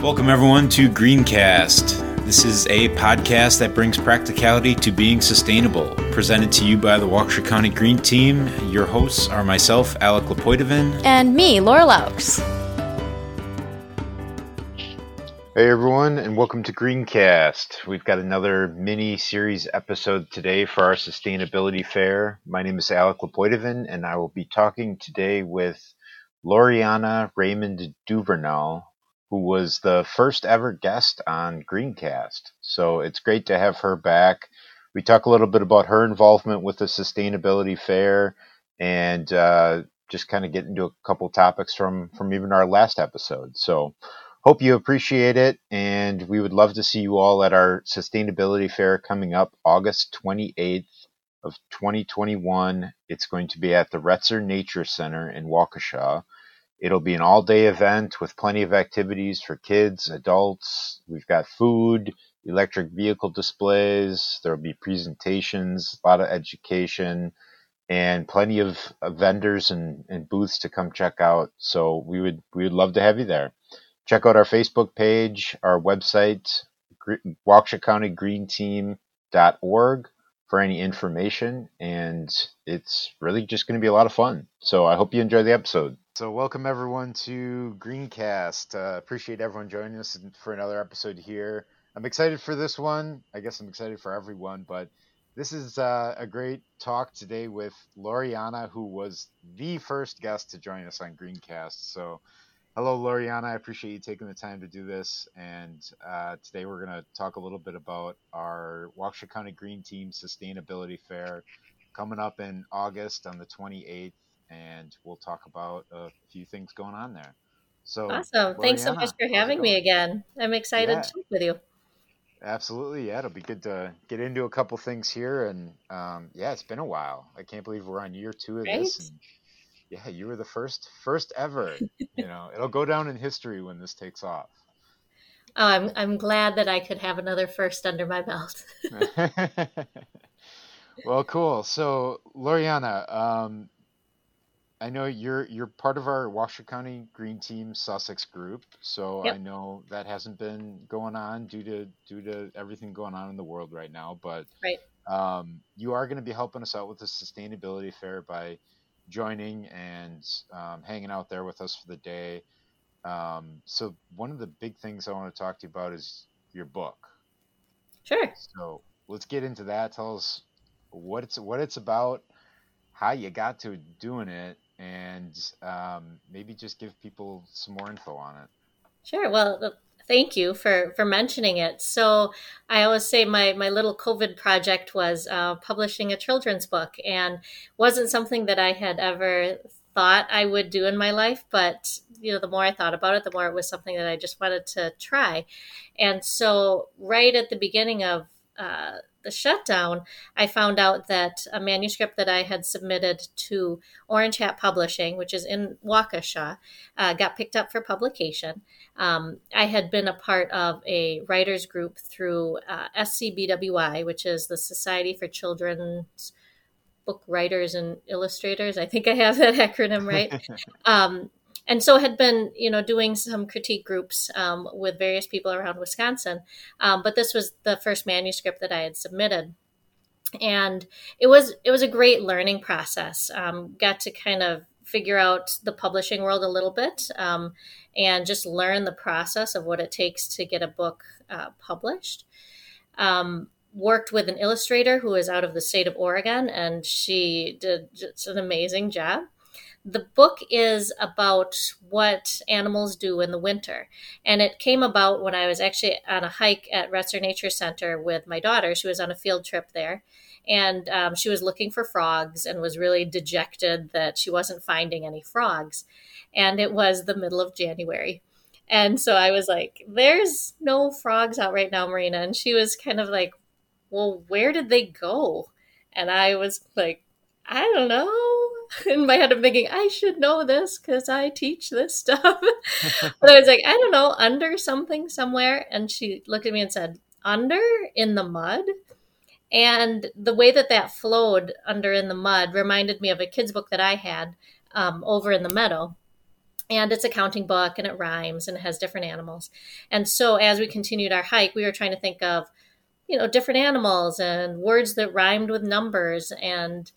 Welcome, everyone, to Greencast. This is a podcast that brings practicality to being sustainable, presented to you by the Waukesha County Green Team. Your hosts are myself, Alec Lapoitovan, and me, Laura Laux. Hey everyone, and welcome to Greencast. We've got another mini series episode today for our sustainability fair. My name is Alec Lapoitovan, and I will be talking today with Loriana Raymond Duvernal, who was the first ever guest on Greencast. So it's great to have her back. We talk a little bit about her involvement with the sustainability fair, and uh, just kind of get into a couple topics from from even our last episode. So hope you appreciate it. And we would love to see you all at our sustainability fair coming up August 28th of 2021. It's going to be at the Retzer Nature Center in Waukesha. It'll be an all day event with plenty of activities for kids, adults. We've got food, electric vehicle displays. There'll be presentations, a lot of education, and plenty of, vendors and, and booths to come check out. So we would we would love to have you there check out our Facebook page, our website, Waukesha County Green Team.org for any information. And it's really just going to be a lot of fun. So I hope you enjoy the episode. So, welcome everyone to Greencast. Uh, appreciate everyone joining us for another episode here. I'm excited for this one. I guess I'm excited for everyone, but this is uh, a great talk today with Loriana, who was the first guest to join us on Greencast. So, Hello, Loriana. I appreciate you taking the time to do this. And uh, today we're going to talk a little bit about our Waukesha County Green Team Sustainability Fair coming up in August on the 28th. And we'll talk about a few things going on there. So awesome. Loriana, Thanks so much for having me again. I'm excited yeah. to talk with you. Absolutely. Yeah, it'll be good to get into a couple things here. And um, yeah, it's been a while. I can't believe we're on year two of right? this. And, yeah, you were the first first ever. you know, it'll go down in history when this takes off. Oh, I'm I'm glad that I could have another first under my belt. well, cool. So, Loriana, um, I know you're you're part of our Waukesha County Green Team Sussex group, so yep. I know that hasn't been going on due to due to everything going on in the world right now. But right. um, you are going to be helping us out with the sustainability fair by joining and um, hanging out there with us for the day. Um, so one of the big things I want to talk to you about is your book. Sure. So let's get into that. Tell us what it's what it's about, how you got to doing it, and um, maybe just give people some more info on it. Sure. Well, thank you for for mentioning it. So I always say my my little COVID project was uh, publishing a children's book, and wasn't something that I had ever thought I would do in my life, but you know, the more I thought about it, the more it was something that I just wanted to try. And so, right at the beginning of uh, the shutdown, I found out that a manuscript that I had submitted to Orange Hat Publishing, which is in Waukesha, uh, got picked up for publication. Um, I had been a part of a writers group through uh, SCBWI, which is the Society for Children's Book Writers and Illustrators. I think I have that acronym right. um, and so had been you know doing some critique groups um, with various people around wisconsin. Um, but this was the first manuscript that i had submitted. And it was it was a great learning process. Um, got to kind of figure out the publishing world a little bit um, and just learn the process of what it takes to get a book uh, published. Um, worked with an illustrator who is out of the state of oregon and she did just an amazing job the book is about what animals do in the winter. And it came about when I was actually on a hike at Retzer Nature Center with my daughter. She was on a field trip there. And um, she was looking for frogs and was really dejected that she wasn't finding any frogs. And it was the middle of January. And so I was like, there's no frogs out right now, Marina. And she was kind of like, well, where did they go? And I was like, I don't know in my head, I'm thinking, I should know this because I teach this stuff. but I was like, I don't know, under something somewhere. And she looked at me and said, Under in the mud? And the way that that flowed under in the mud reminded me of a kid's book that I had um, over in the meadow. and it's a counting book and it rhymes and it has different animals. And so as we continued our hike, we were trying to think of, you know, different animals and words that rhymed with numbers and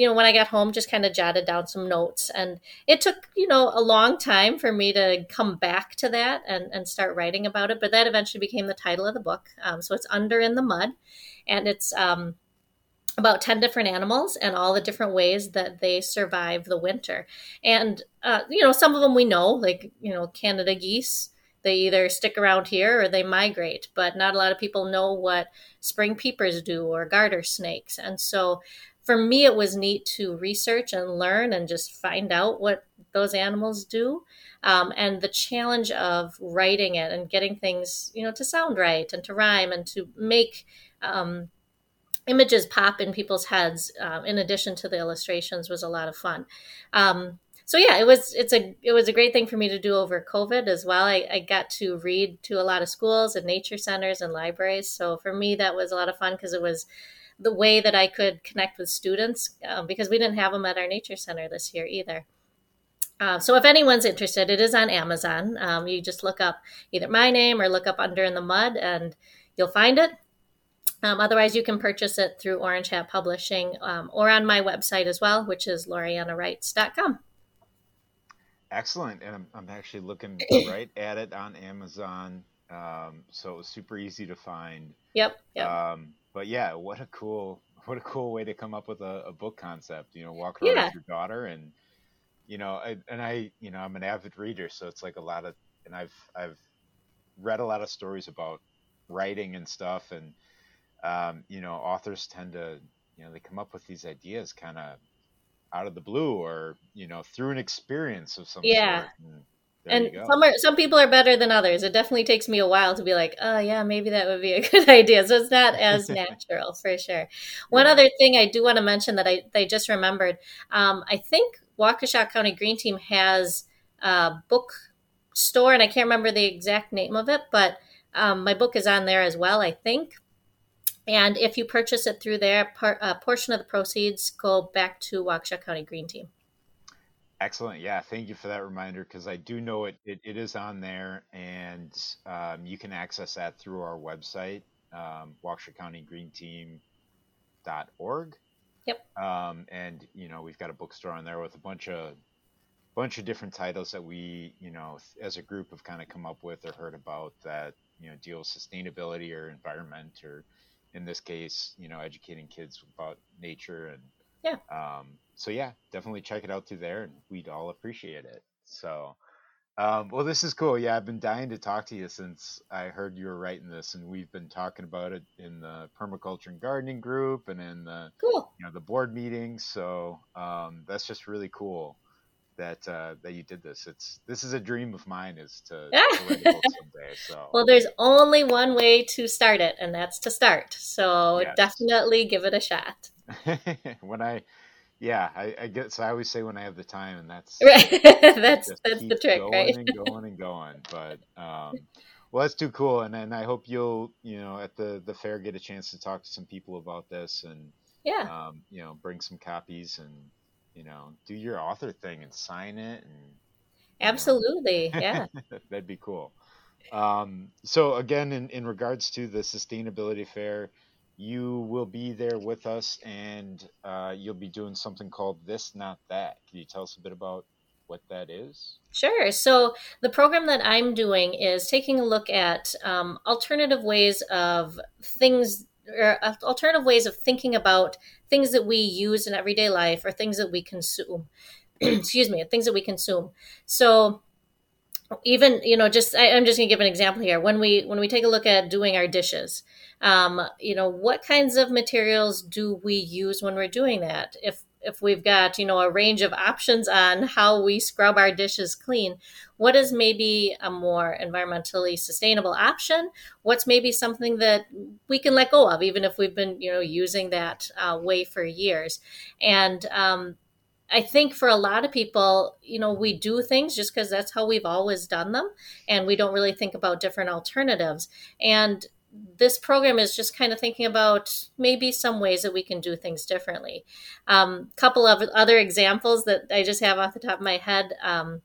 you know, when I got home, just kind of jotted down some notes. And it took, you know, a long time for me to come back to that and, and start writing about it. But that eventually became the title of the book. Um, so it's Under in the Mud. And it's um, about 10 different animals and all the different ways that they survive the winter. And, uh, you know, some of them we know, like, you know, Canada geese. They either stick around here or they migrate, but not a lot of people know what spring peepers do or garter snakes. And so for me, it was neat to research and learn and just find out what those animals do. Um, and the challenge of writing it and getting things, you know, to sound right and to rhyme and to make um, images pop in people's heads, uh, in addition to the illustrations, was a lot of fun. Um, so yeah, it was it's a it was a great thing for me to do over COVID as well. I, I got to read to a lot of schools and nature centers and libraries. So for me, that was a lot of fun because it was the way that I could connect with students um, because we didn't have them at our nature center this year either. Uh, so if anyone's interested, it is on Amazon. Um, you just look up either my name or look up Under in the Mud and you'll find it. Um, otherwise, you can purchase it through Orange Hat Publishing um, or on my website as well, which is loriannawrites.com. Excellent. And I'm, I'm actually looking right at it on Amazon. Um, so it was super easy to find. Yep. yep. But yeah, what a cool what a cool way to come up with a, a book concept. You know, walk around yeah. with your daughter, and you know, I, and I, you know, I'm an avid reader, so it's like a lot of, and I've I've read a lot of stories about writing and stuff, and um, you know, authors tend to, you know, they come up with these ideas kind of out of the blue, or you know, through an experience of some yeah. sort. And, there and some are some people are better than others. It definitely takes me a while to be like, oh yeah, maybe that would be a good idea. So it's not as natural for sure. One yeah. other thing I do want to mention that I, I just remembered, um, I think Waukesha County Green Team has a book store, and I can't remember the exact name of it, but um, my book is on there as well, I think. And if you purchase it through there, part, a portion of the proceeds go back to Waukesha County Green Team. Excellent. Yeah, thank you for that reminder because I do know it, it, it is on there and um, you can access that through our website, um, Waukesha County Green Team.org. Yep. Um, and you know we've got a bookstore on there with a bunch of bunch of different titles that we you know as a group have kind of come up with or heard about that you know deal with sustainability or environment or in this case you know educating kids about nature and yeah. Um, so yeah, definitely check it out through there, and we'd all appreciate it. So, um, well, this is cool. Yeah, I've been dying to talk to you since I heard you were writing this, and we've been talking about it in the permaculture and gardening group and in the cool. you know the board meetings. So um, that's just really cool that uh, that you did this. It's this is a dream of mine is to, to write a book someday. So well, there's only one way to start it, and that's to start. So yes. definitely give it a shot. when I, yeah, I, I guess I always say when I have the time, and that's right. that's that's the trick, going right? and going and going. But um, well, that's too cool, and and I hope you'll you know at the the fair get a chance to talk to some people about this, and yeah, um, you know, bring some copies and you know do your author thing and sign it and absolutely, know. yeah, that'd be cool. Um, so again, in in regards to the sustainability fair you will be there with us and uh, you'll be doing something called This Not That. Can you tell us a bit about what that is? Sure. So, the program that I'm doing is taking a look at um, alternative ways of things, or uh, alternative ways of thinking about things that we use in everyday life or things that we consume. Excuse me, things that we consume. So, even you know just I, am just going to give an example here. When we when we take a look at doing our dishes um, you know what kinds of materials do we use when we're doing that? If if we've got you know a range of options on how we scrub our dishes clean what is maybe a more environmentally sustainable option? What's maybe something that we can let go of even if we've been you know using that uh, way for years? And um, I think for a lot of people, you know, we do things just because that's how we've always done them, and we don't really think about different alternatives. And this program is just kind of thinking about maybe some ways that we can do things differently. A um, couple of other examples that I just have off the top of my head. Um,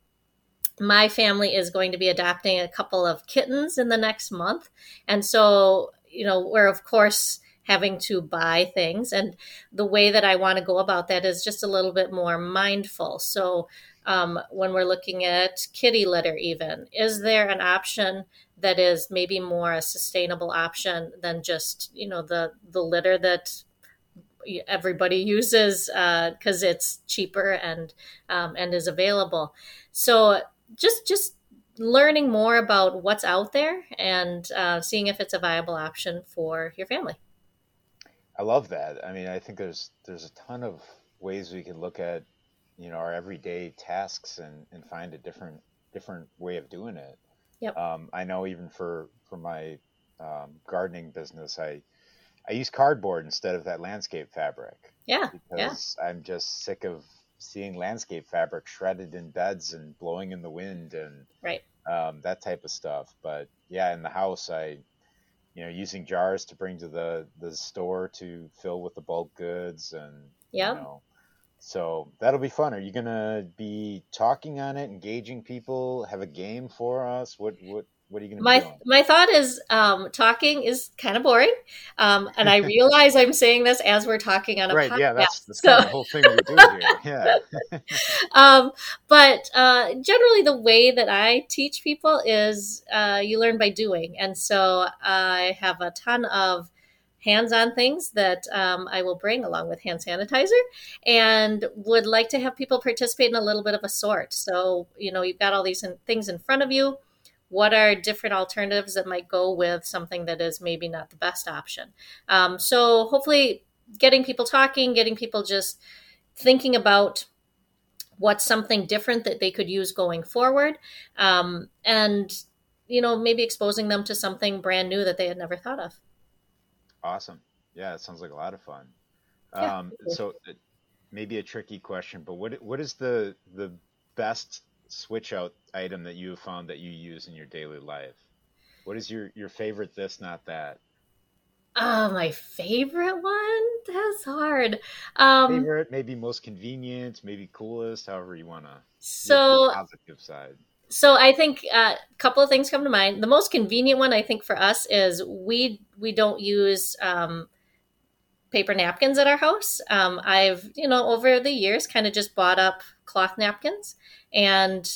my family is going to be adopting a couple of kittens in the next month. And so, you know, we're of course having to buy things. And the way that I want to go about that is just a little bit more mindful. So, um, when we're looking at kitty litter, even, is there an option that is maybe more a sustainable option than just, you know, the, the litter that everybody uses because uh, it's cheaper and um, and is available. So just just learning more about what's out there and uh, seeing if it's a viable option for your family. I love that. I mean, I think there's there's a ton of ways we can look at you know our everyday tasks and, and find a different different way of doing it. Yep. Um, I know even for for my um, gardening business, I I use cardboard instead of that landscape fabric. Yeah. Because yeah. I'm just sick of seeing landscape fabric shredded in beds and blowing in the wind and right um, that type of stuff. But yeah, in the house, I you know using jars to bring to the the store to fill with the bulk goods and yeah. You know, so that'll be fun. Are you gonna be talking on it, engaging people, have a game for us? What what what are you going to my my thought is um, talking is kind of boring um, and i realize i'm saying this as we're talking on a right podcast, yeah that's, that's so. kind of the whole thing we do here yeah um, but uh, generally the way that i teach people is uh, you learn by doing and so i have a ton of hands-on things that um, I will bring along with hand sanitizer, and would like to have people participate in a little bit of a sort. So you know, you've got all these things in front of you what are different alternatives that might go with something that is maybe not the best option. Um, so hopefully getting people talking getting people just thinking about what's something different that they could use going forward um, and you know maybe exposing them to something brand new that they had never thought of. Awesome. Yeah it sounds like a lot of fun. Yeah, um, so uh, maybe a tricky question but what what is the the best switch out item that you have found that you use in your daily life? What is your your favorite this not that? Oh, my favorite one? That's hard. Um, favorite, maybe most convenient, maybe coolest, however you want to. So positive side. So I think a uh, couple of things come to mind. The most convenient one I think for us is we we don't use um, paper napkins at our house. Um, I've you know over the years kind of just bought up cloth napkins and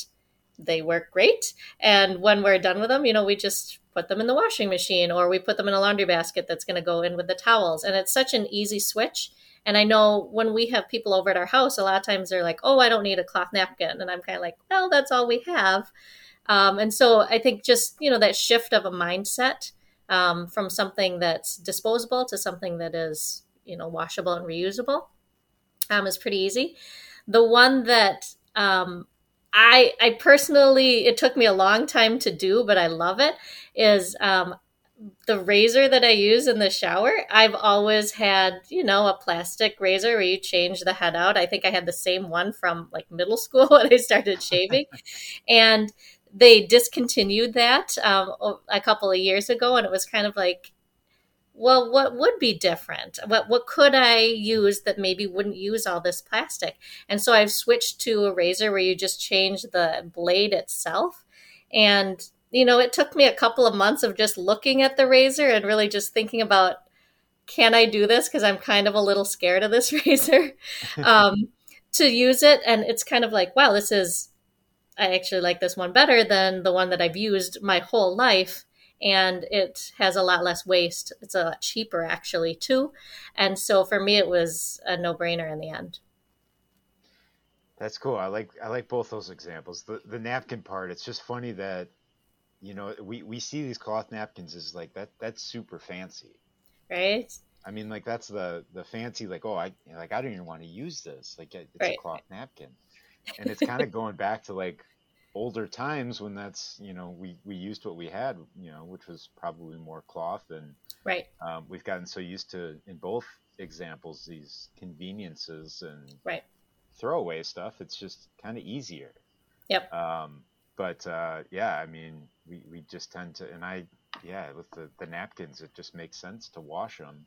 they work great. And when we're done with them, you know, we just put them in the washing machine or we put them in a laundry basket that's going to go in with the towels. And it's such an easy switch. And I know when we have people over at our house, a lot of times they're like, oh, I don't need a cloth napkin. And I'm kind of like, well, that's all we have. Um, and so I think just, you know, that shift of a mindset um, from something that's disposable to something that is, you know, washable and reusable um, is pretty easy. The one that um, I I personally it took me a long time to do, but I love it. Is um, the razor that I use in the shower. I've always had you know a plastic razor where you change the head out. I think I had the same one from like middle school when I started shaving, and they discontinued that um, a couple of years ago, and it was kind of like well, what would be different? What what could I use that maybe wouldn't use all this plastic? And so I've switched to a razor where you just change the blade itself. And you know, it took me a couple of months of just looking at the razor and really just thinking about can I do this because I'm kind of a little scared of this razor um, to use it. And it's kind of like, wow, this is I actually like this one better than the one that I've used my whole life and it has a lot less waste. It's a lot cheaper actually too. And so for me it was a no-brainer in the end. That's cool. I like I like both those examples. The the napkin part, it's just funny that you know, we, we see these cloth napkins as like that that's super fancy. Right? I mean like that's the the fancy like oh I like I don't even want to use this. Like it's right. a cloth napkin. And it's kind of going back to like older times when that's you know we we used what we had you know which was probably more cloth and right. um, we've gotten so used to in both examples these conveniences and right. throwaway stuff it's just kind of easier. Yep. Um, but uh, yeah i mean we, we just tend to and i yeah with the, the napkins it just makes sense to wash them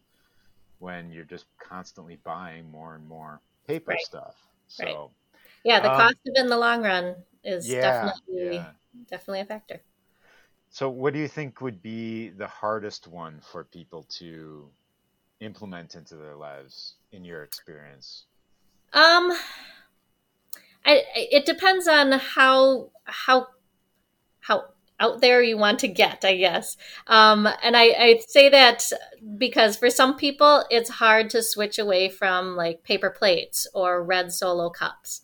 when you're just constantly buying more and more paper right. stuff. So right. Yeah, the um, cost of it in the long run is Yeah, definitely yeah. definitely a factor. So, what do you think would be the hardest one for people to implement into their lives in your experience? Um, I, it depends on how how how out there you want to get, I guess. Um, and I, I say that because for some people it's hard to switch away from like paper plates or red solo cups.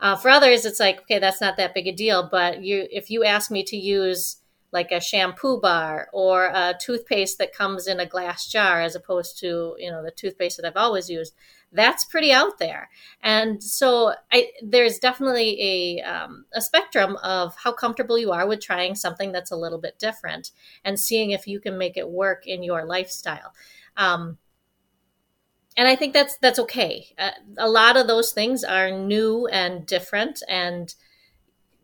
Uh, for others, it's like okay, that's not that big a deal. But you, if you ask me to use like a shampoo bar or a toothpaste that comes in a glass jar as opposed to you know the toothpaste that I've always used, that's pretty out there. And so I, there's definitely a, um, a spectrum of how comfortable you are with trying something that's a little bit different and seeing if you can make it work in your lifestyle. Um, and I think that's that's okay. Uh, a lot of those things are new and different, and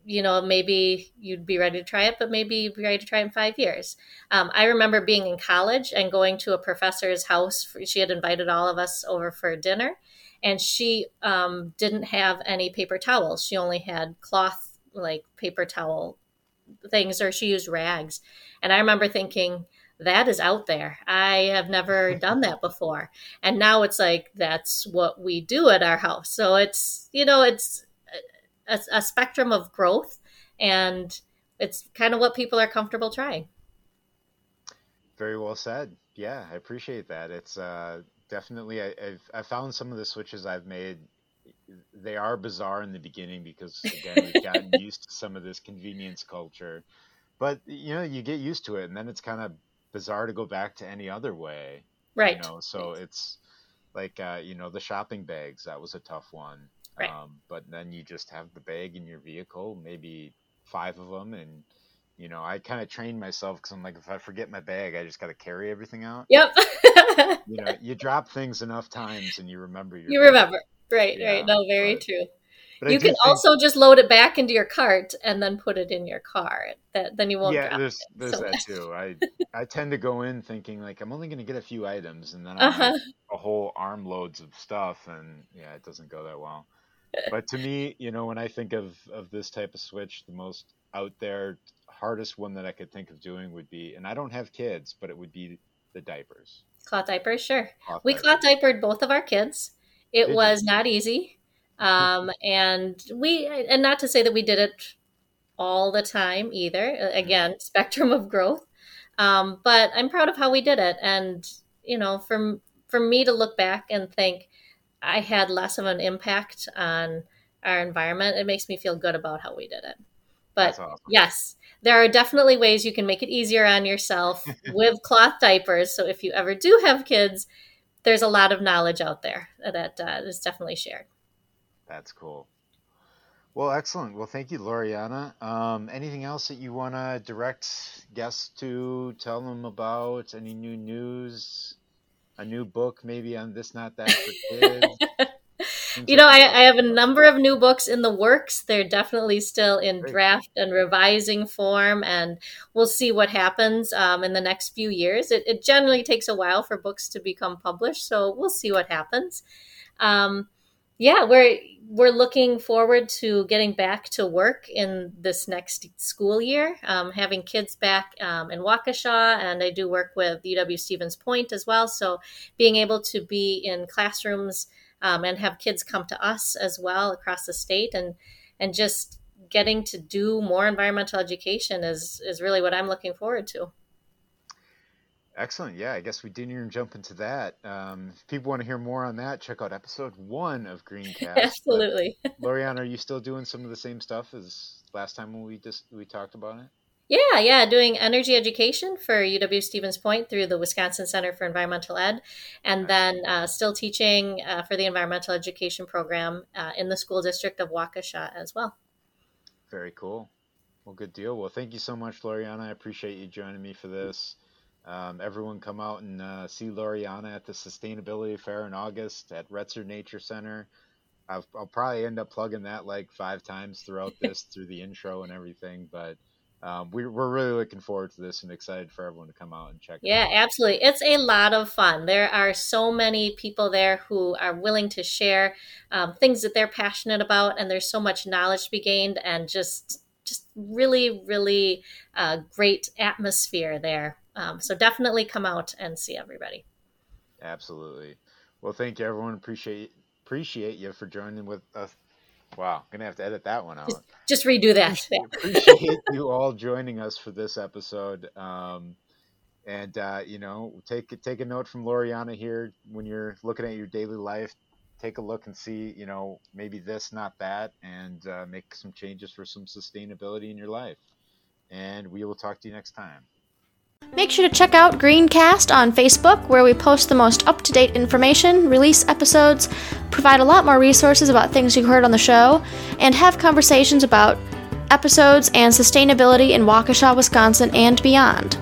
you know maybe you'd be ready to try it, but maybe you'd be ready to try it in five years. Um, I remember being in college and going to a professor's house. For, she had invited all of us over for dinner, and she um, didn't have any paper towels. She only had cloth, like paper towel things, or she used rags. And I remember thinking, that is out there. I have never done that before. And now it's like that's what we do at our house. So it's, you know, it's a, a spectrum of growth and it's kind of what people are comfortable trying. Very well said. Yeah, I appreciate that. It's uh, definitely I, I've I found some of the switches I've made. They are bizarre in the beginning because again we've gotten used to some of this convenience culture, but you know you get used to it, and then it's kind of bizarre to go back to any other way. Right. You know, so it's like uh, you know the shopping bags. That was a tough one. Right. Um, but then you just have the bag in your vehicle, maybe five of them, and you know, I kind of trained myself because I'm like, if I forget my bag, I just got to carry everything out. Yep. You know, you drop things enough times and you remember your. you bag. remember. Right, Yeah, right. No, very but- true. But you can think- also just load it back into your cart and then put it in your car. That then you won't yeah, there's there's So- that too. I I tend to go in thinking like I'm only going to get a few items, and then I Uh-huh. have a whole armloads of stuff, and yeah, it doesn't go that well. But to me, you know, when I think of of this type of switch, the most out there, hardest one that I could think of doing would be, and I don't have kids, but it would be the diapers. Cloth diapers, sure. Cloth We diapers. cloth diapered both of our kids. It Did you? was not easy. Um, and we, and not to say that we did it all the time either. Uh, Again, spectrum of growth. Um, but I'm proud of how we did it. And, you know, for, for me to look back and think I had less of an impact on our environment, it makes me feel good about how we did it. But awesome. Yes, there are definitely ways you can make it easier on yourself with cloth diapers. So if you ever do have kids, there's a lot of knowledge out there that uh, is definitely shared. That's cool. Well, excellent. Well, thank you, Loriana. Um, anything else that you want to direct guests to, tell them about? Any new news? A new book, maybe on this, not that for kids? You know, I. I have a number of new books in the works. They're definitely still in draft and revising form, and we'll see what happens um, in the next few years. It, it generally takes a while for books to become published, so we'll see what happens. Um, yeah, we're we're looking forward to getting back to work in this next school year, um, having kids back um, in Waukesha, and I do work with UW Stevens Point as well. So being able to be in classrooms um, and have kids come to us as well across the state, and and just getting to do more environmental education is is really what I'm looking forward to. Excellent. Yeah, I guess we didn't even jump into that. Um, if people want to hear more on that, check out episode one of Greencast. Absolutely. Loriana, are you still doing some of the same stuff as last time when we just we talked about it? Yeah, yeah, doing energy education for UW Stevens Point through the Wisconsin Center for Environmental Ed, and then uh, still teaching uh, for the environmental education program uh, in the school district of Waukesha as well. Very cool. Well, good deal. Well, thank you so much, Loriana. I appreciate you joining me for this. Um, everyone, come out and uh, see Loriana at the Sustainability Fair in August at Retzer Nature Center. I'll, I'll probably end up plugging that like five times throughout this through the intro and everything. But um, we, we're really looking forward to this and excited for everyone to come out and check. Yeah, absolutely. It's a lot of fun. There are so many people there who are willing to share um, things that they're passionate about, and there's so much knowledge to be gained, and just just really, really uh, great atmosphere there. Um, so definitely come out and see everybody. Absolutely. Well, thank you, everyone. Appreciate appreciate you for joining with us Wow, gonna have to edit that one out. Just, just redo that. Appreciate you all joining us for this episode. Um, and uh, you know, take take a note from Loriana here when you're looking at your daily life. Take a look and see, you know, maybe this, not that, and uh, make some changes for some sustainability in your life. And we will talk to you next time. Make sure to check out Greencast on Facebook, where we post the most up to date information, release episodes, provide a lot more resources about things you heard on the show, and have conversations about episodes and sustainability in Waukesha, Wisconsin, and beyond.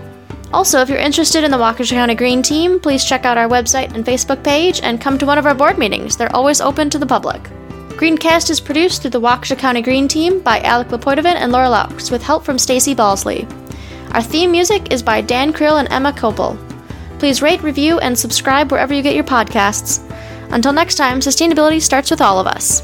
Also, if you're interested in the Waukesha County Green Team, please check out our website and Facebook page and come to one of our board meetings. They're always open to the public. Greencast is produced through the Waukesha County Green Team by Alec Lepoitovin and Laura Laux, with help from Stacy Balsley. Our theme music is by Dan Krill and Emma Kopel. Please rate, review, and subscribe wherever you get your podcasts. Until next time, sustainability starts with all of us.